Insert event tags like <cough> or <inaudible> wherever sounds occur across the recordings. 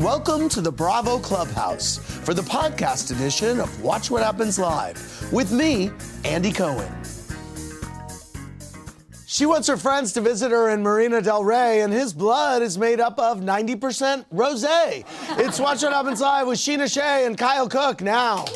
Welcome to the Bravo Clubhouse for the podcast edition of Watch What Happens Live with me, Andy Cohen. She wants her friends to visit her in Marina Del Rey, and his blood is made up of 90% rose. It's Watch What Happens Live with Scheana Shay and Kyle Cooke now.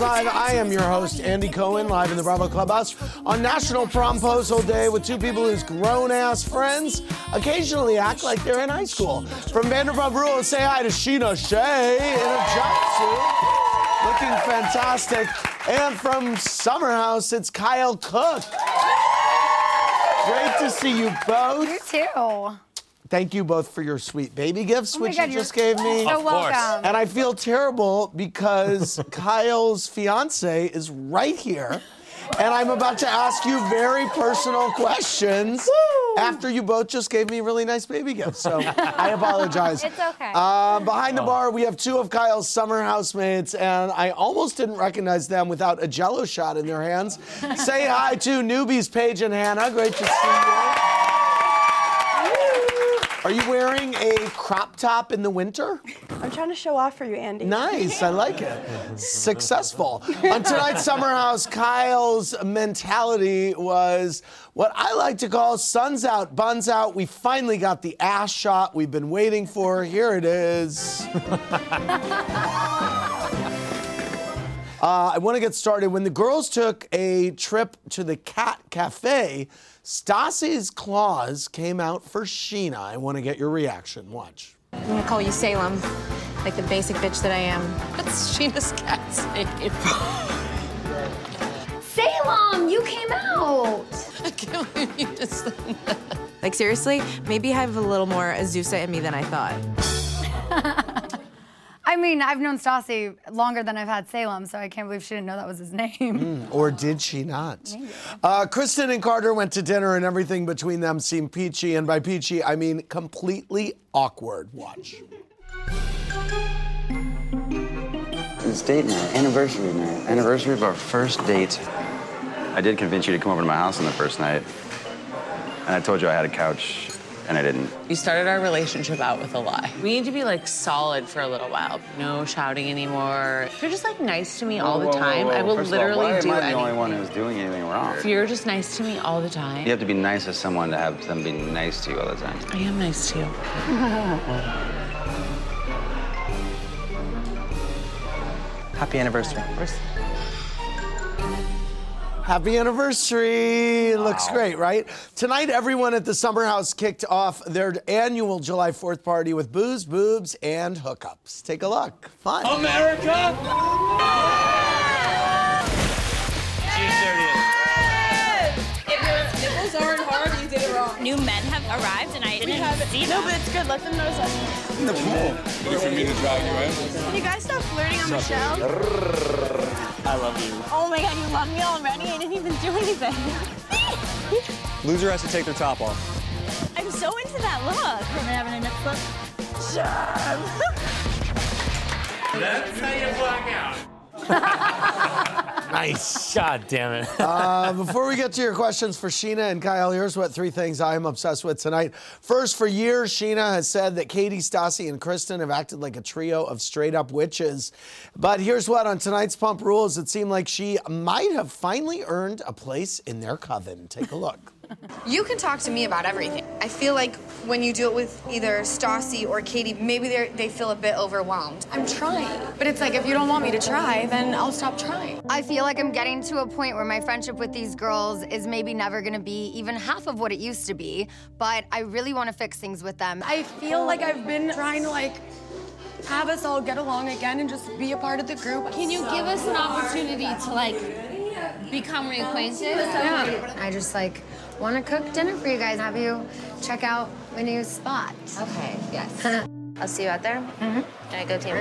Live. I am your host, Andy Cohen, live in the Bravo Clubhouse on National Promposal Day with two people whose grown-ass friends occasionally act like they're in high school. From Vanderpump Rules, say hi to Scheana Shay in a jumpsuit, looking fantastic. And from Summerhouse, it's Kyle Cooke. Great to see you both. You too. Thank you both for your sweet baby gifts, Oh which God, you just gave me. So welcome. And I feel terrible because <laughs> Kyle's fiance is right here. And I'm about to ask you very personal questions after you both just gave me really nice baby gifts. So <laughs> I apologize. It's okay. Uh, behind the bar, we have two of Kyle's summer housemates, and I almost didn't recognize them without a jello shot in their hands. Say hi to newbies, Paige and Hannah. Great to see you. Are you wearing a crop top in the winter? I'm trying to show off for you, Andy. Nice, I like it. <laughs> Successful. On tonight's <laughs> Summer House, Kyle's mentality was what I like to call suns out, buns out. We finally got the ass shot we've been waiting for. Here it is. <laughs> Uh, I want to get started. When the girls took a trip to the Cat Cafe, Stassi's claws came out for Scheana. I want to get your reaction. Watch. I'm gonna call you Salem, like the basic bitch that I am. <laughs> That's Scheana's cat's name. <laughs> Salem, you came out. I can't believe you just said that. Like seriously, maybe I have a little more Azusa in me than I thought. <laughs> I mean, I've known Stassi longer than I've had Salem, so I can't believe she didn't know that was his <laughs> name. Or did she not? Uh, Kristen and Carter went to dinner, and everything between them seemed peachy. And by peachy, I mean completely awkward. Watch. It's date night, anniversary night, anniversary of our first date. I did convince you to come over to my house on the first night, and I told you I had a couch, and I didn't. You started our relationship out with a lie. We need to be like solid for a little while. No shouting anymore. If you're just like nice to me all the time, I will First of all, literally why do am I the anything. only one who's doing anything wrong? If you're just nice to me all the time, You have to be nice to someone to have them be nice to you all the time. I am nice to you. <laughs> Happy anniversary. Happy anniversary. Looks great, right? Tonight, everyone at the Summer House kicked off their annual July 4th party with booze, boobs, and hookups. Take a look. Fun. New men have arrived and I didn't have, see them. No, but it's good. Let them know something. Can you guys stop flirting on Michelle? I love you. Oh my god, you love me already? I didn't even do anything. <laughs> Loser has to take their top off. I'm so into that look. Am I having a nip slip? That's how you black out. <laughs> Nice. <laughs> God damn it. <laughs> Uh, before we get to your questions for Scheana and Kyle, here's what three things I am obsessed with tonight. First, for years, Scheana has said that Katie, Stassi, and Kristen have acted like a trio of straight up witches. But here's what on tonight's Pump Rules, it seemed like she might have finally earned a place in their coven. Take a look. You can talk to me about everything. I feel like when you do it with either Stassi or Katie, maybe they they feel a bit overwhelmed. I'm trying. But it's like, if you don't want me to try, then I'll stop trying. I feel like I'm getting to a point where my friendship with these girls is maybe never gonna be even half of what it used to be, but I really wanna fix things with them. I feel like I've been trying to like have us all get along again and just be a part of the group. Can you give us an opportunity to like become reacquainted? Yeah. I just like wanna cook dinner for you guys, have you check out my new spot. Okay, yes. <laughs> I'll see you out there. Mm-hmm. Can I go team?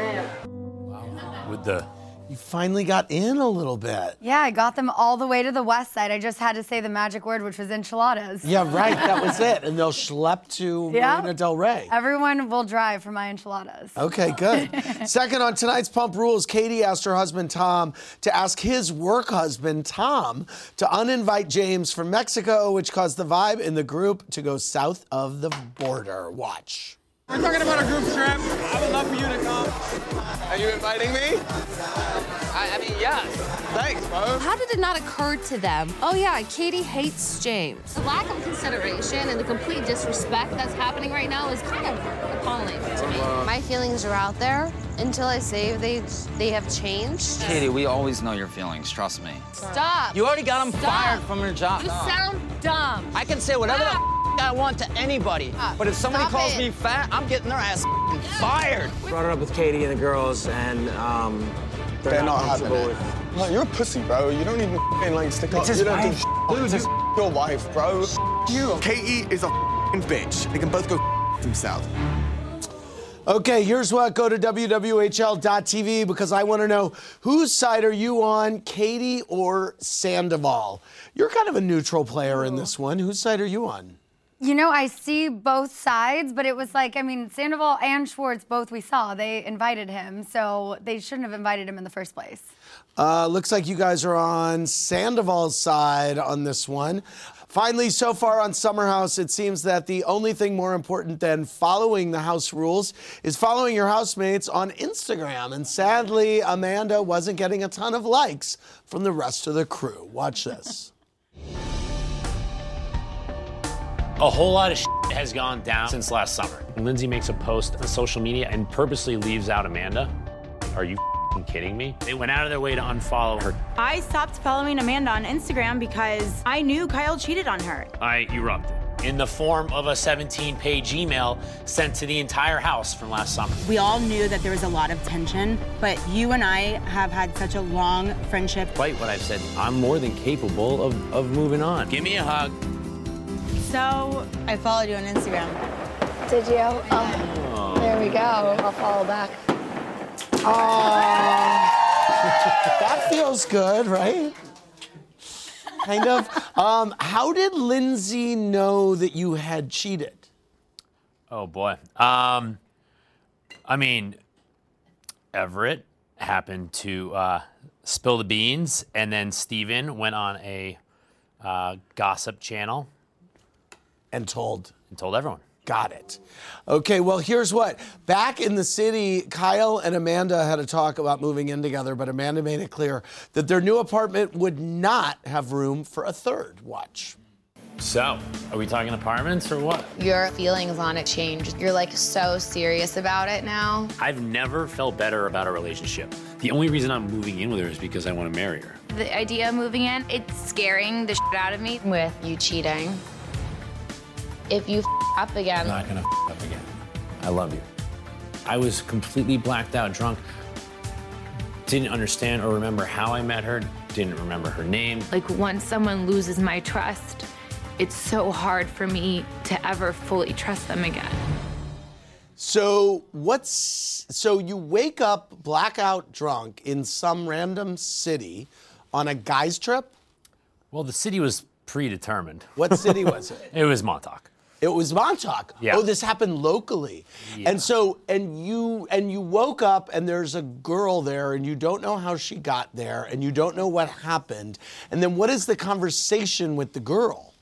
With the You finally got in a little bit. Yeah, I got them all the way to the west side. I just had to say the magic word, which was enchiladas. Yeah, right. That was it. <laughs> And they'll schlep to Yeah. Marina Del Rey. Everyone will drive for my enchiladas. Okay, good. <laughs> Second on tonight's Pump Rules, Katie asked her husband Tom to ask his work husband Tom to uninvite James from Mexico, which caused the vibe in the group to go south of the border. Watch. We're talking about a group trip. I would love for you to come. Are you inviting me? I, I mean, yes. Thanks, bro. How did it not occur to them? Oh yeah, Katie hates James. The lack of consideration and the complete disrespect that's happening right now is kind of appalling to me. My feelings are out there. Until I say they they have changed. Katie, we always know your feelings, trust me. Stop. You already got him Stop. fired from your job. You sound dumb. I can say whatever the f- I want to anybody, Stop. but if somebody Stop calls it. me fat, I'm getting their ass f***ing fired. Brought it up with Katie and the girls, and um, they're, They're not, not having it. with. No, you're a pussy, bro. You don't even f***ing like stick It's up. his you don't wife. do Dude, it's your wife, bro. You. Katie is a f***ing bitch. They can both go f- themselves. Okay, here's what. Go to WWHL.tv because I want to know whose side are you on, Katie or Sandoval? You're kind of a neutral player in this one. Whose side are you on? You know, I see both sides, but it was like, I mean, Sandoval and Schwartz, both we saw, they invited him, so they shouldn't have invited him in the first place. Uh, looks like you guys are on Sandoval's side on this one. Finally, so far on Summer House, it seems that the only thing more important than following the house rules is following your housemates on Instagram. And sadly, Amanda wasn't getting a ton of likes from the rest of the crew. Watch this. <laughs> A whole lot of shit has gone down since last summer. Lindsay makes a post on social media and purposely leaves out Amanda. Are you fing kidding me? They went out of their way to unfollow her. I stopped following Amanda on Instagram because I knew Kyle cheated on her. I erupted in the form of a 17 page email sent to the entire house from last summer. We all knew that there was a lot of tension, but you and I have had such a long friendship. Despite what I've said, I'm more than capable of, of moving on. Give me a hug. So I followed you on Instagram. Did you? Oh, there we go. I'll follow back. <laughs> that feels good, right? Kind of. Um, how did Lindsay know that you had cheated? Oh boy. Um, I mean, Everett happened to uh, spill the beans, and then Steven went on a uh, gossip channel and told and told everyone. Got it. Okay, well, here's what. Back in the city, Kyle and Amanda had a talk about moving in together, but Amanda made it clear that their new apartment would not have room for a third. Watch. So, are we talking apartments or what? Your feelings on it changed. You're like so serious about it now. I've never felt better about a relationship. The only reason I'm moving in with her is because I want to marry her. The idea of moving in, it's scaring the shit out of me with you cheating. If you f- up again, I'm not gonna f- up again. I love you. I was completely blacked out, drunk. Didn't understand or remember how I met her. Didn't remember her name. Like once someone loses my trust, it's so hard for me to ever fully trust them again. So, what's so you wake up blackout drunk in some random city on a guy's trip? Well, the city was predetermined. What city <laughs> was it? It was Montauk. It was Montauk. Yeah. Oh, this happened locally. And so and you and you woke up and there's a girl there and you don't know how she got there and you don't know what happened. And then what is the conversation with the girl?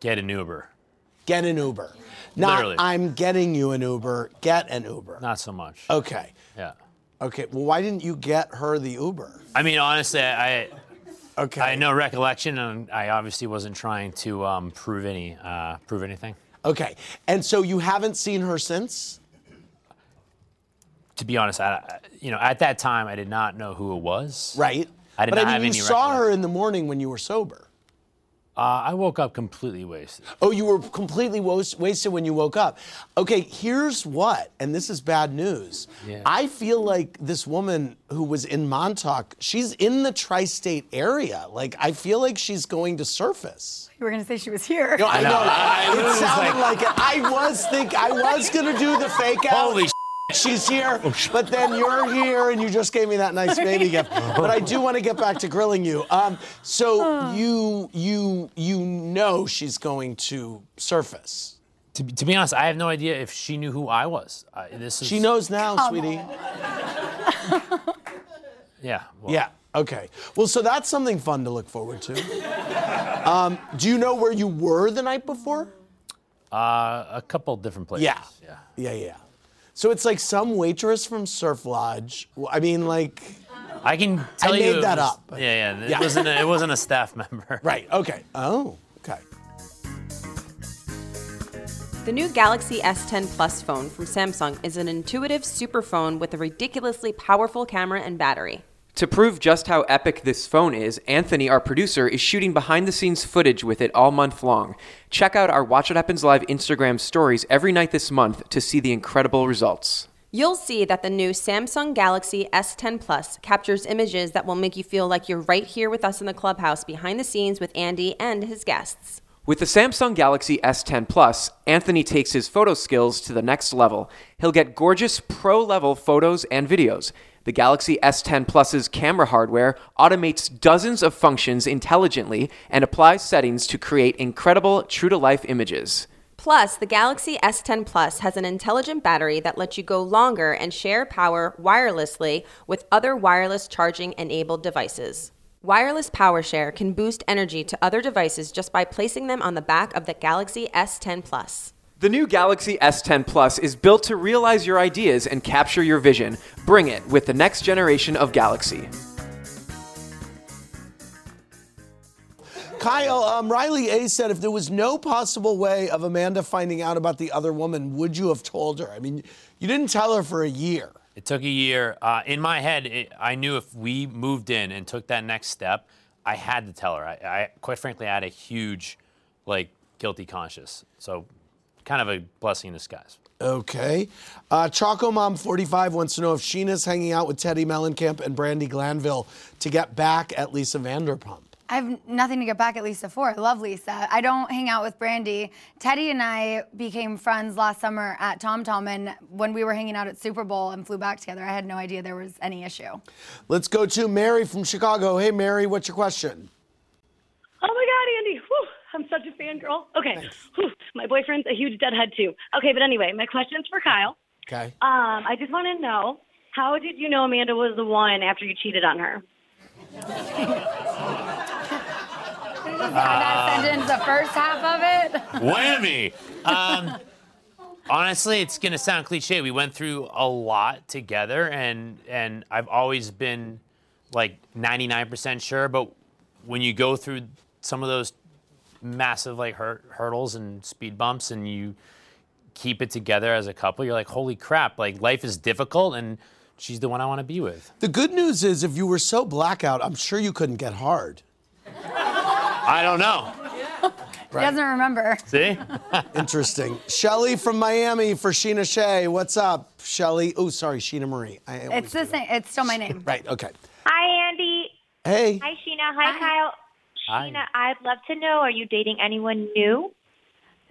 Get an Uber. Get an Uber. Not Literally. I'm getting you an Uber, get an Uber. Not so much. Okay. Yeah. Okay. Well, why didn't you get her the Uber? I mean, honestly, I. Okay. I had no recollection, and I obviously wasn't trying to um, prove any uh, prove anything. Okay. And so you haven't seen her since? To be honest, I, you know, at that time, I did not know who it was. Right. I did but not I mean, have you any saw her in the morning when you were sober. Uh, I woke up completely wasted. Oh, you were completely was- wasted when you woke up. Okay, here's what, and this is bad news. Yeah. I feel like this woman who was in Montauk, she's in the tri state area. Like, I feel like she's going to surface. You were going to say she was here. No, I know. I- I it was sounded like- like, it. I was think I was gonna do the fake out. <laughs> Holy She's here, but then you're here, and you just gave me that nice baby gift. But I do want to get back to grilling you. Um, so you you you know she's going to surface. To, be- to be honest, I have no idea if she knew who I was. Uh, this is, She knows now, Come sweetie. <laughs> Yeah. well, Yeah. Okay. Well, so that's something fun to look forward to. Um, do you know where you were the night before? Uh, a couple different places. Yeah. Yeah. Yeah, yeah. So it's like some waitress from Surf Lodge. I mean, like. I can tell I you. made that was- up. Yeah, yeah. It Yeah. wasn't. A, it wasn't a staff member. <laughs> Right. Okay. Oh. Okay. The new Galaxy S10 Plus phone from Samsung is an intuitive super phone with a ridiculously powerful camera and battery. To prove just how epic this phone is, Anthony, our producer, is shooting behind the scenes footage with it all month long. Check out our Watch What Happens Live Instagram stories every night this month to see the incredible results. You'll see that the new Samsung Galaxy S10 Plus captures images that will make you feel like you're right here with us in the clubhouse behind the scenes with Andy and his guests. With the Samsung Galaxy S10 Plus, Anthony takes his photo skills to the next level. He'll get gorgeous pro level photos and videos. The Galaxy S10 Plus's camera hardware automates dozens of functions intelligently and applies settings to create incredible true to life images. Plus, the Galaxy S10 Plus has an intelligent battery that lets you go longer and share power wirelessly with other wireless charging enabled devices. Wireless Power Share can boost energy to other devices just by placing them on the back of the Galaxy S10 Plus. The new Galaxy S10 Plus is built to realize your ideas and capture your vision. Bring it with the next generation of Galaxy. Kyle, um, Riley A said if there was no possible way of Amanda finding out about the other woman, would you have told her? I mean, you didn't tell her for a year. It took a year. Uh, in my head, it, I knew if we moved in and took that next step, I had to tell her. I, I quite frankly, I had a huge, like, guilty conscience. So, kind of a blessing in disguise. Okay. Uh, Choco Mom 45 wants to know if Scheana's hanging out with Teddi Mellencamp and Brandi Glanville to get back at Lisa Vanderpump. I have nothing to get back at Lisa for. I love Lisa. I don't hang out with Brandi. Teddi and I became friends last summer at Tom Tom, and when we were hanging out at Super Bowl and flew back together, I had no idea there was any issue. Let's go to Mary from Chicago. Hey, Mary, what's your question? Oh my God, Andy. Whew, I'm such a fangirl. Okay. Whew, my boyfriend's a huge deadhead too. Okay, but anyway, my question's for Kyle. Okay. Um, I just want to know how did you know Amanda was the one after you cheated on her? that sentence, the first half of it. <laughs> Whammy. Um, honestly, it's gonna sound cliche. We went through a lot together, and and I've always been like 99% sure. But when you go through some of those massive like hur- hurdles and speed bumps, and you keep it together as a couple, you're like, holy crap! Like life is difficult, and she's the one I want to be with. The good news is if you were so blackout, I'm sure you couldn't get hard. I don't know. <laughs> He doesn't remember. See? <laughs> Interesting. Shelly from Miami for Scheana Shay. What's up, Shelly? Oh, sorry, Scheana Marie. I It's the same. It's still my name. Right, okay. Hi, Andy. Hey. Hi, Scheana. Hi, Kyle. Hi. Scheana, I'd love to know are you dating anyone new?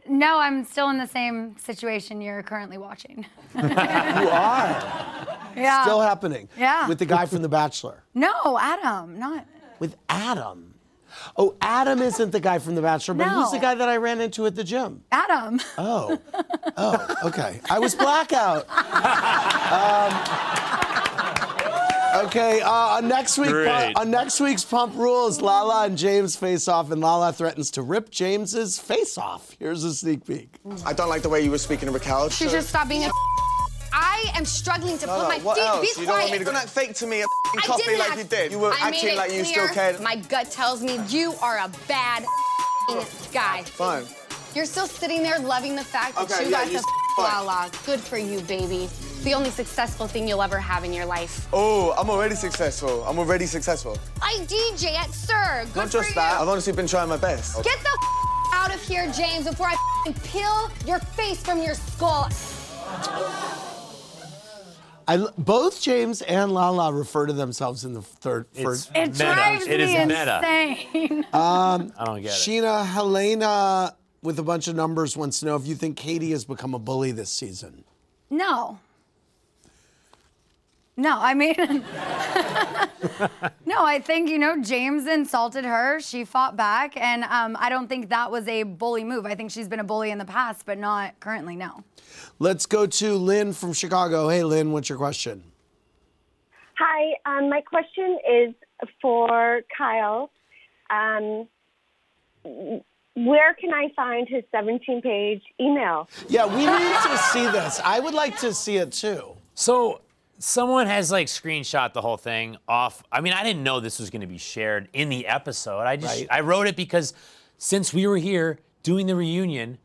No, I'm still in the same situation you're currently watching. <laughs> You are. Yeah. Still happening. Yeah. With the guy from The Bachelor. No, Adam, not. With Adam. Oh, Adam isn't the guy from The Bachelor, but who's the guy that I ran into at the gym? Adam. Oh, oh, okay. I was blackout. Um, <laughs> okay, uh, on next week, Great. on next week's Pump Rules, Lala and James face off, and Lala threatens to rip James's face off. Here's a sneak peek. I don't like the way you were speaking to Raquel. She should stop being a. I am struggling to No, put no, my what feet. else? Be you don't want me quiet. to go that fake to me a I coffee didn't like act- you did. You were I made acting it like you still clear. cared. My gut tells me you are a bad guy. Fine. You're still sitting there loving the fact that Okay, you yeah, got you to fine. la la. Good for you, baby. The only successful thing you'll ever have in your life. Oh, I'm already successful. I'm already successful. I DJ at SUR. Good Not for just you. that, I've honestly been trying my best. Get the out of here, James, before I peel your face from your skull. I, both James and Lala refer to themselves in the third. first. It drives It is me meta. insane. Um, I don't get it. Sheena Helena with a bunch of numbers wants to know if you think Katie has become a bully this season. No. No, I mean, <laughs> no, I think, you know, James insulted her. She fought back. And um, I don't think that was a bully move. I think she's been a bully in the past, but not currently, no. Let's go to Lynn from Chicago. Hey, Lynn, what's your question? Hi, um, my question is for Kyle. Um, where can I find his 17 page email? Yeah, we need to see this. I would like to see it too. So someone has like screenshot the whole thing off. I mean, I didn't know this was going to be shared in the episode. I just Right. I wrote it because since we were here doing the reunion,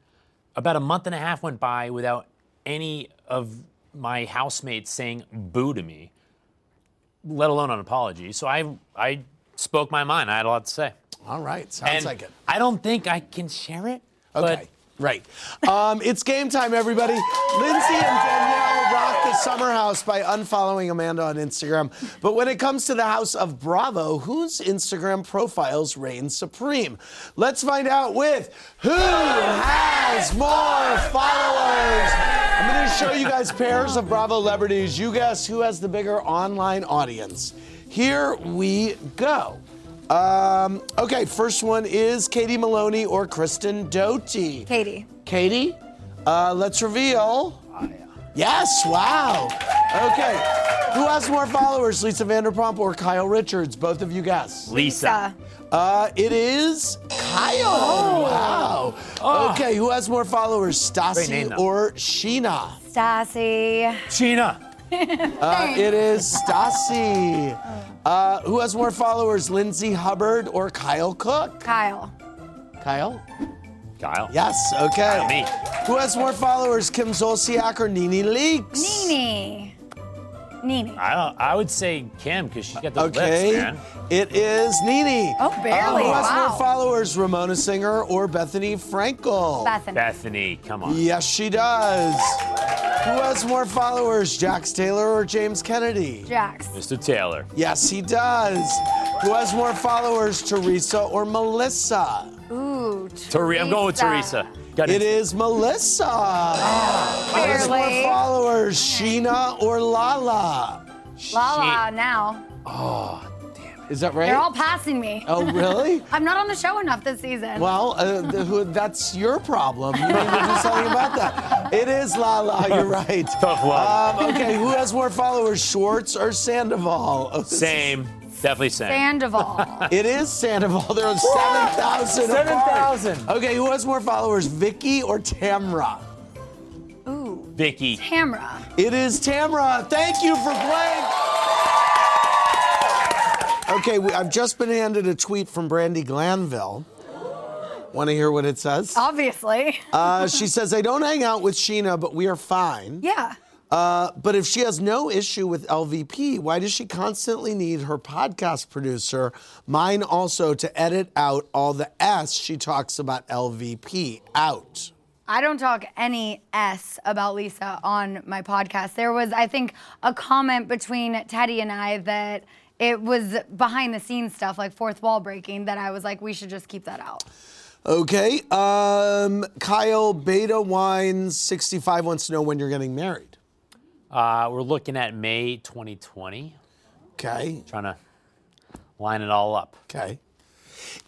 about a month and a half went by without any of my housemates saying boo to me, let alone an apology. So I I spoke my mind. I had a lot to say. All right, sounds And like it. I don't think I can share it. Okay, right. Um, it's game time, everybody. Lindsay and Danielle rock the summer house by unfollowing Amanda on Instagram. But when it comes to the house of Bravo, whose Instagram profiles reign supreme? Let's find out with who has more followers. I'm going to show you guys pairs of Bravo celebrities. You guess who has the bigger online audience. Here we go. Um, okay, first one is Katie Maloney or Kristen Doute. Katie. Katie, uh, let's reveal. Yes, wow. Okay, who has more followers, Lisa Vanderpump or Kyle Richards? Both of you guess. Lisa. Uh, it is Kyle. Wow. Okay, who has more followers, Great name, Stassi or Scheana? Stassi. Scheana. <laughs> Uh, it is Stassi. Uh, who has more followers, Lindsay Hubbard or Kyle Cooke? Kyle. Kyle? Kyle. Yes, okay. Kyle, me. Who has more followers, Kim Zolciak or Nene Leakes? Nene. Nene. I. I would say Kim because she's got the Okay, lips, man. it is Nene. Oh, barely. Uh, who has Wow. more followers, Ramona Singer or Bethenny Frankel? Bethenny. Bethenny, come on. Yes, she does. Who has more followers, Jax Taylor or James Kennedy? Jax. Mr. Taylor. Yes, he does. Who has more followers, Teresa or Melissa? Ooh, Tere- I'm going with Teresa. Got It is Melissa. Who has more Barely. followers, Scheana or Lala? Lala now. Oh, damn. Is that right? They're all passing me. Oh, really? <laughs> I'm not on the show enough this season. Well, uh, th- who- that's your problem. You need to do something about that. It is Lala. <laughs> You're right. Tough love. Um, okay, who has more followers, Schwartz or Sandoval? Oh, this is- Same. Definitely same. Sandoval. <laughs> It is Sandoval. There are 7,000 7,000. Okay, who has more followers, Vicki or Tamra? Ooh. Vicki. Tamra. It is Tamra. Thank you for playing. Okay, we, I've just been handed a tweet from Brandi Glanville. Want to hear what it says? Obviously. Uh, she says, I don't hang out with Scheana, but we are fine. Yeah. Uh, but if she has no issue with LVP, why does she constantly need her podcast producer, mine also, to edit out all the S she talks about LVP out? I don't talk any S about Lisa on my podcast. There was, I think, a comment between Teddi and I that it was behind the scenes stuff, like fourth wall breaking, that I was like, we should just keep that out. Okay. Um, Kyle Beta Wines 65 wants to know when you're getting married. Uh, we're looking at May 2020. Okay. Trying to line it all up. Okay.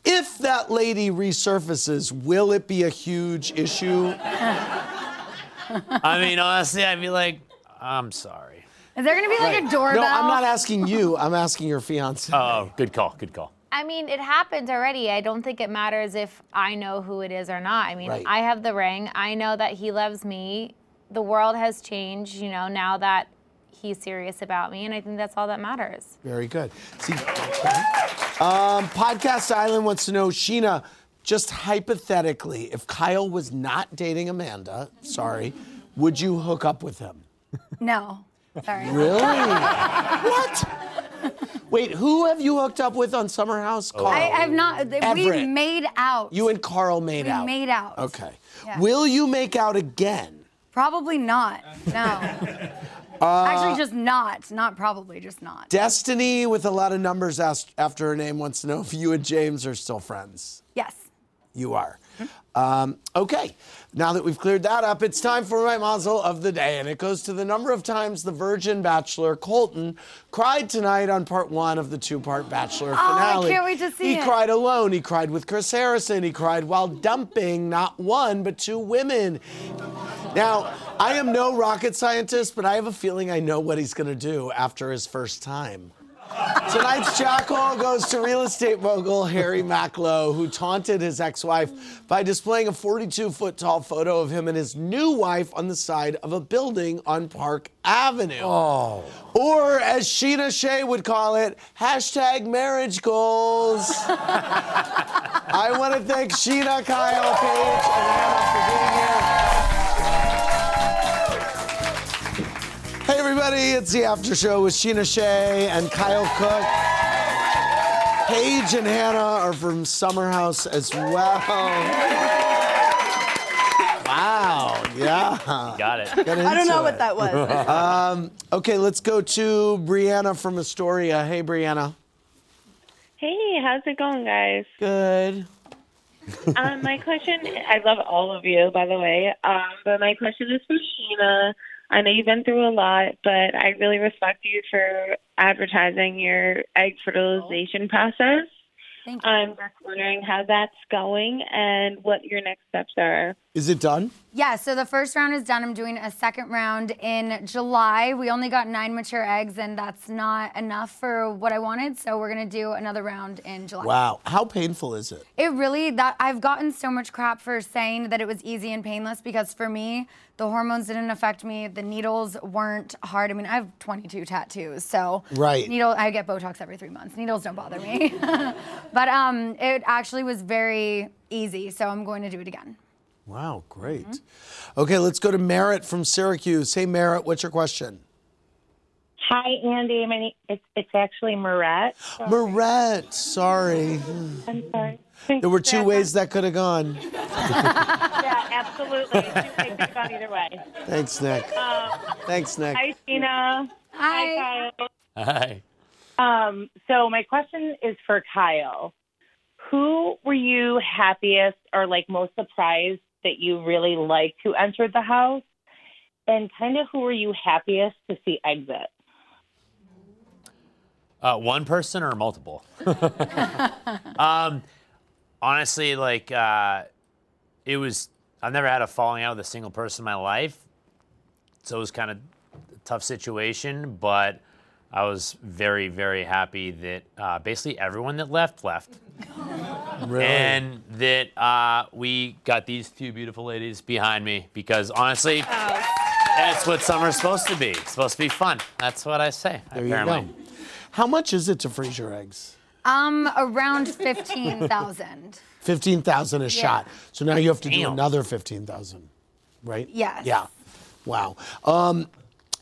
If that lady resurfaces, will it be a huge issue? I mean, honestly, I'd be like, I'm sorry. Is there gonna be like Right. a doorbell? No, I'm not asking you. I'm asking your fiance. Oh, good call. Good call. I mean, it happened already. I don't think it matters if I know who it is or not. I mean, Right. I have the ring. I know that he loves me. The world has changed, you know, now that he's serious about me, and I think that's all that matters. Very good. See, um, Podcast Island wants to know, Scheana, just hypothetically, if Kyle was not dating Amanda, sorry, would you hook up with him? No. Sorry. Really? <laughs> what? Wait, who have you hooked up with on Summer House? Carl. I have not. We Everett. made out. You and Carl made we out. made out. Okay. Yeah. Will you make out again? Probably not. No. <laughs> Uh, Actually, just not. Not probably, just not. Destiny with a lot of numbers asked after her name wants to know if you and James are still friends. Yes. You are. Um, okay, now that we've cleared that up, it's time for my mazel of the day, and it goes to the number of times the virgin bachelor Colton cried tonight on part one of the two-part bachelor Oh, I finale. can't wait to see it. he it. cried alone. He cried with Chris Harrison. He cried while dumping not one but two women. Now, I am no rocket scientist, but I have a feeling I know what he's going to do after his first time. Tonight's jackal goes to real estate mogul Harry Macklowe, who taunted his ex-wife by displaying a 42-foot tall photo of him and his new wife on the side of a building on Park Avenue. Oh. Or, as Scheana Shay would call it, hashtag marriage goals. <laughs> I want to thank Scheana, Kyle, Paige, and Hannah Hey everybody, it's the after show with Scheana Shay and Kyle Cooke. Paige and Hannah are from Summer House as well. Wow, yeah. Got it. Got I don't know into what that was. <laughs> um, okay, let's go to Brianna from Astoria. Hey, Brianna. Hey, how's it going, guys? Good. um, my question, I love all of you, by the way. Um, but my question is for Scheana. I know you've been through a lot, but I really respect you for advertising your egg fertilization process. Thank you. I'm just wondering how that's going and what your next steps are. Is it done? Yeah, so the first round is done. I'm doing a second round in July. We only got nine mature eggs, and that's not enough for what I wanted. So we're gonna do another round in July. Wow. How painful is it? It really that I've gotten so much crap for saying that it was easy and painless because for me, the hormones didn't affect me. The needles weren't hard. I mean, I have 22 tattoos, so Right. Needle, I get Botox every three months. Needles don't bother me, <laughs> but um, it actually was very easy. So I'm going to do it again. Wow, great. Okay, let's go to Merritt from Syracuse. Hey, Merritt, what's your question? Hi, Andy. My name, it's, it's actually Marette. Marette, sorry. I'm sorry. There were two ways that could have gone. <laughs> yeah, absolutely. I think about either way. Thanks, Nick. Um, Thanks, Nick. Hi, Tina. Hi, Kyle. Hi. Um, so my question is for Kyle. Who were you happiest or like most surprised that you really liked who entered the house? And kind of who were you happiest to see exit? Uh, one person or multiple? <laughs> um, honestly, like uh, it was. I've never had a falling out with a single person in my life, so it was kind of a tough situation. But I was very, very happy that uh, basically everyone that left left, <laughs> Really? and that uh, we got these two beautiful ladies behind me because honestly. That's what summer's supposed to be. It's supposed to be fun. That's what I say. There apparently. you go. How much is it to freeze your eggs? Um, around 15,000. <laughs> 15,000 a Yeah. shot. So now you have to do another 15,000, right? Yes. Yeah. Wow. Um,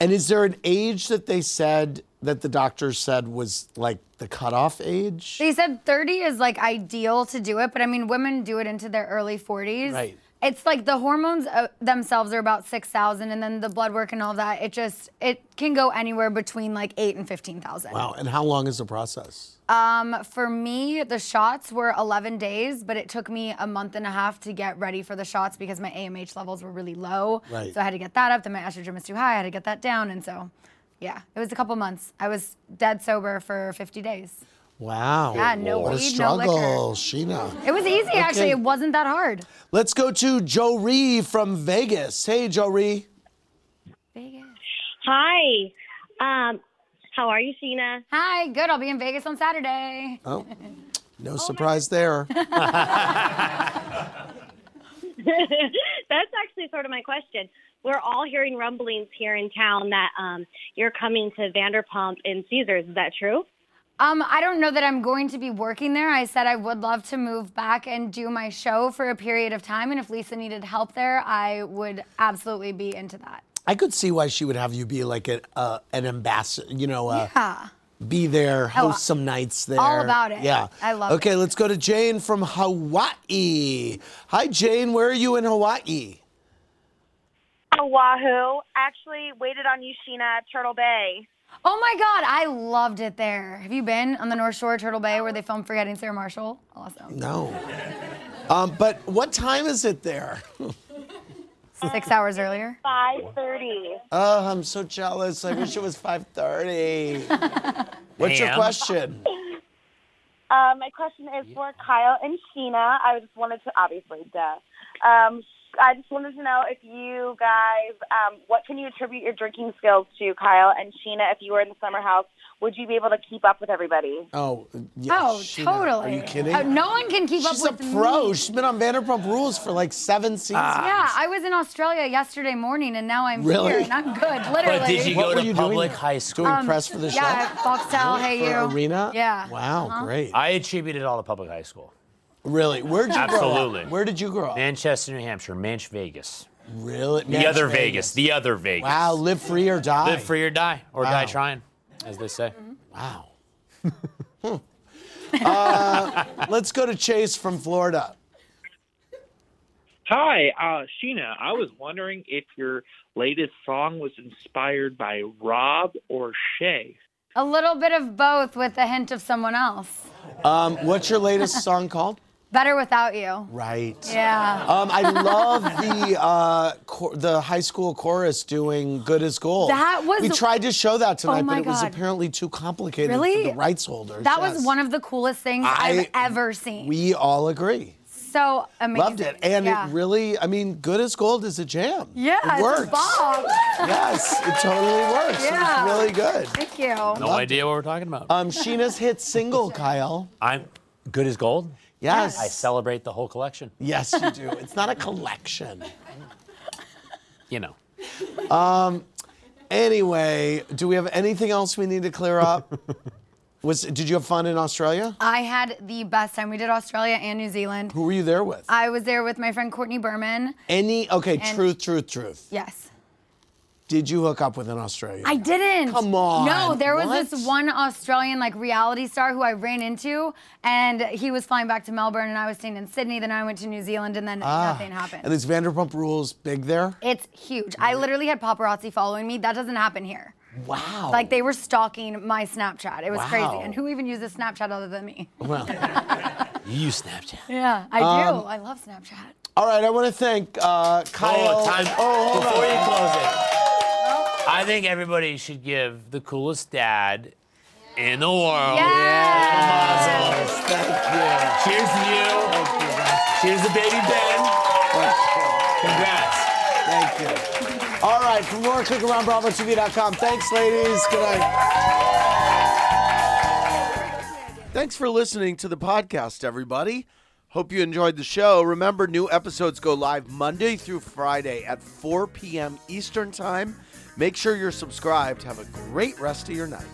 and is there an age that they said that the doctors said was like the cutoff age? They said 30 is like ideal to do it, but I mean, women do it into their early 40s. Right. It's like the hormones uh, themselves are about 6,000, and then the blood work and all that. It just it can go anywhere between like eight and 15,000. Wow. And how long is the process? Um, for me, the shots were 11 days, but it took me a month and a half to get ready for the shots because my AMH levels were really low. Right. So I had to get that up. Then my estrogen was too high. I had to get that down, and so, yeah, it was a couple months. I was dead sober for 50 days. Wow. Yeah, no What a weed, no liquor. struggle, Scheana. It was easy, actually. It wasn't that hard. Let's go to Joe Ree from Vegas. Hey, Joe Ree. Vegas. Hi. Um, how are you, Scheana? Hi, good. I'll be in Vegas on Saturday. Oh, <laughs> no surprise there. <laughs> <laughs> That's actually sort of my question. We're all hearing rumblings here in town that um, you're coming to Vanderpump and Caesars. Is that true? Um, I don't know that I'm going to be working there. I said I would love to move back and do my show for a period of time. And if Lisa needed help there, I would absolutely be into that. I could see why she would have you be like a, uh, an ambassador, you know, uh, Yeah. be there, Oh, host some nights there. all about it. Yeah. I love it Okay, let's go to Jane from Hawaii. Hi, Jane. Where are you in Hawaii? Oahu. Actually, waited on you, Scheana, at Turtle Bay. Oh my God, I loved it there. Have you been on the North Shore, Turtle Bay, where they filmed Forgetting Sarah Marshall? Awesome. No. Um, but what time is it there? Six hours earlier. Five thirty. Oh, I'm so jealous. I wish it was 5:30. What's your question? Uh, my question is for Kyle and Scheana. I just wanted to, obviously, duh. Um, I just wanted to know if you guys, um, what can you attribute your drinking skills to, Kyle and Scheana? If you were in the summer house, would you be able to keep up with everybody? Oh, yeah. Oh, Scheana, totally. Are you kidding? Uh, no one can keep She's up with a pro. me. She's been on Vanderpump Rules for like seven seasons. Yeah, I was in Australia yesterday morning, and now I'm Really? here, and I'm good. Literally. But did you What go to you public doing? high school? Doing press for the show? Yeah, Foxtel, Hey For You. Arena? Yeah. Wow, Uh-huh. great. I attributed all to public high school. Really? Where'd you grow up? Absolutely. Where did you grow up? Manchester, New Hampshire, Manch, Vegas. Really? The Manch, other Vegas. Vegas. The other Vegas. Wow, live free or die. Live free or die, or Wow. die trying, as they say. Wow. <laughs> Uh, let's go to Chase from Florida. Hi, uh, Scheana. I was wondering if your latest song was inspired by Rob or Shay. A little bit of both with a hint of someone else. Um, what's your latest song called? Better without you. Right. Yeah. Um, I <laughs> love the uh, chor- the high school chorus doing "Good as Gold." That was- We tried to show that tonight, Oh my but it was God. apparently too complicated Really? for the rights holders. That Yes. was one of the coolest things I, have I- ever seen. We all agree. so amazing. Loved it, and yeah. it really. I mean, "Good as Gold" is a jam. Yeah, it it's works. a bop. Yes, it totally works. Yeah. It's really good. Thank you. No idea what we're talking about. Um, Scheana's hit single, <laughs> Kyle. I'm good as gold. Yes. I celebrate the whole collection. Yes, you do. It's not a collection. You know. Um. Anyway, do we have anything else we need to clear up? <laughs> Was did you have fun in Australia? I had the best time. We did Australia and New Zealand. Who were you there with? I was there with my friend Courtney Berman. Any? Okay, And- truth, truth, truth. Yes. Did you hook up with an Australian? I didn't. Come on. No, there was What? this one Australian like reality star who I ran into, and he was flying back to Melbourne, and I was staying in Sydney. Then I went to New Zealand, and then Ah, nothing happened. And is Vanderpump Rules big there? It's huge. I literally had paparazzi following me. That doesn't happen here. Wow. Like they were stalking my Snapchat. It was crazy. And who even uses Snapchat other than me? Well, <laughs> You use Snapchat. Yeah, I Um, do. I love Snapchat. all right. I want to thank uh, Kyle. Oh, time. Oh, hold Before on. you close it, I think everybody should give the coolest dad in the world. Yes, thank you. Cheers to you. Cheers to baby Ben. Congrats. Thank you. All right, for more, click around BravoTV.com. Thanks, ladies. Good night. Thanks for listening to the podcast, everybody. Hope you enjoyed the show. Remember, new episodes go live Monday through Friday at 4 p.m. Eastern Time. Make sure you're subscribed. Have a great rest of your night.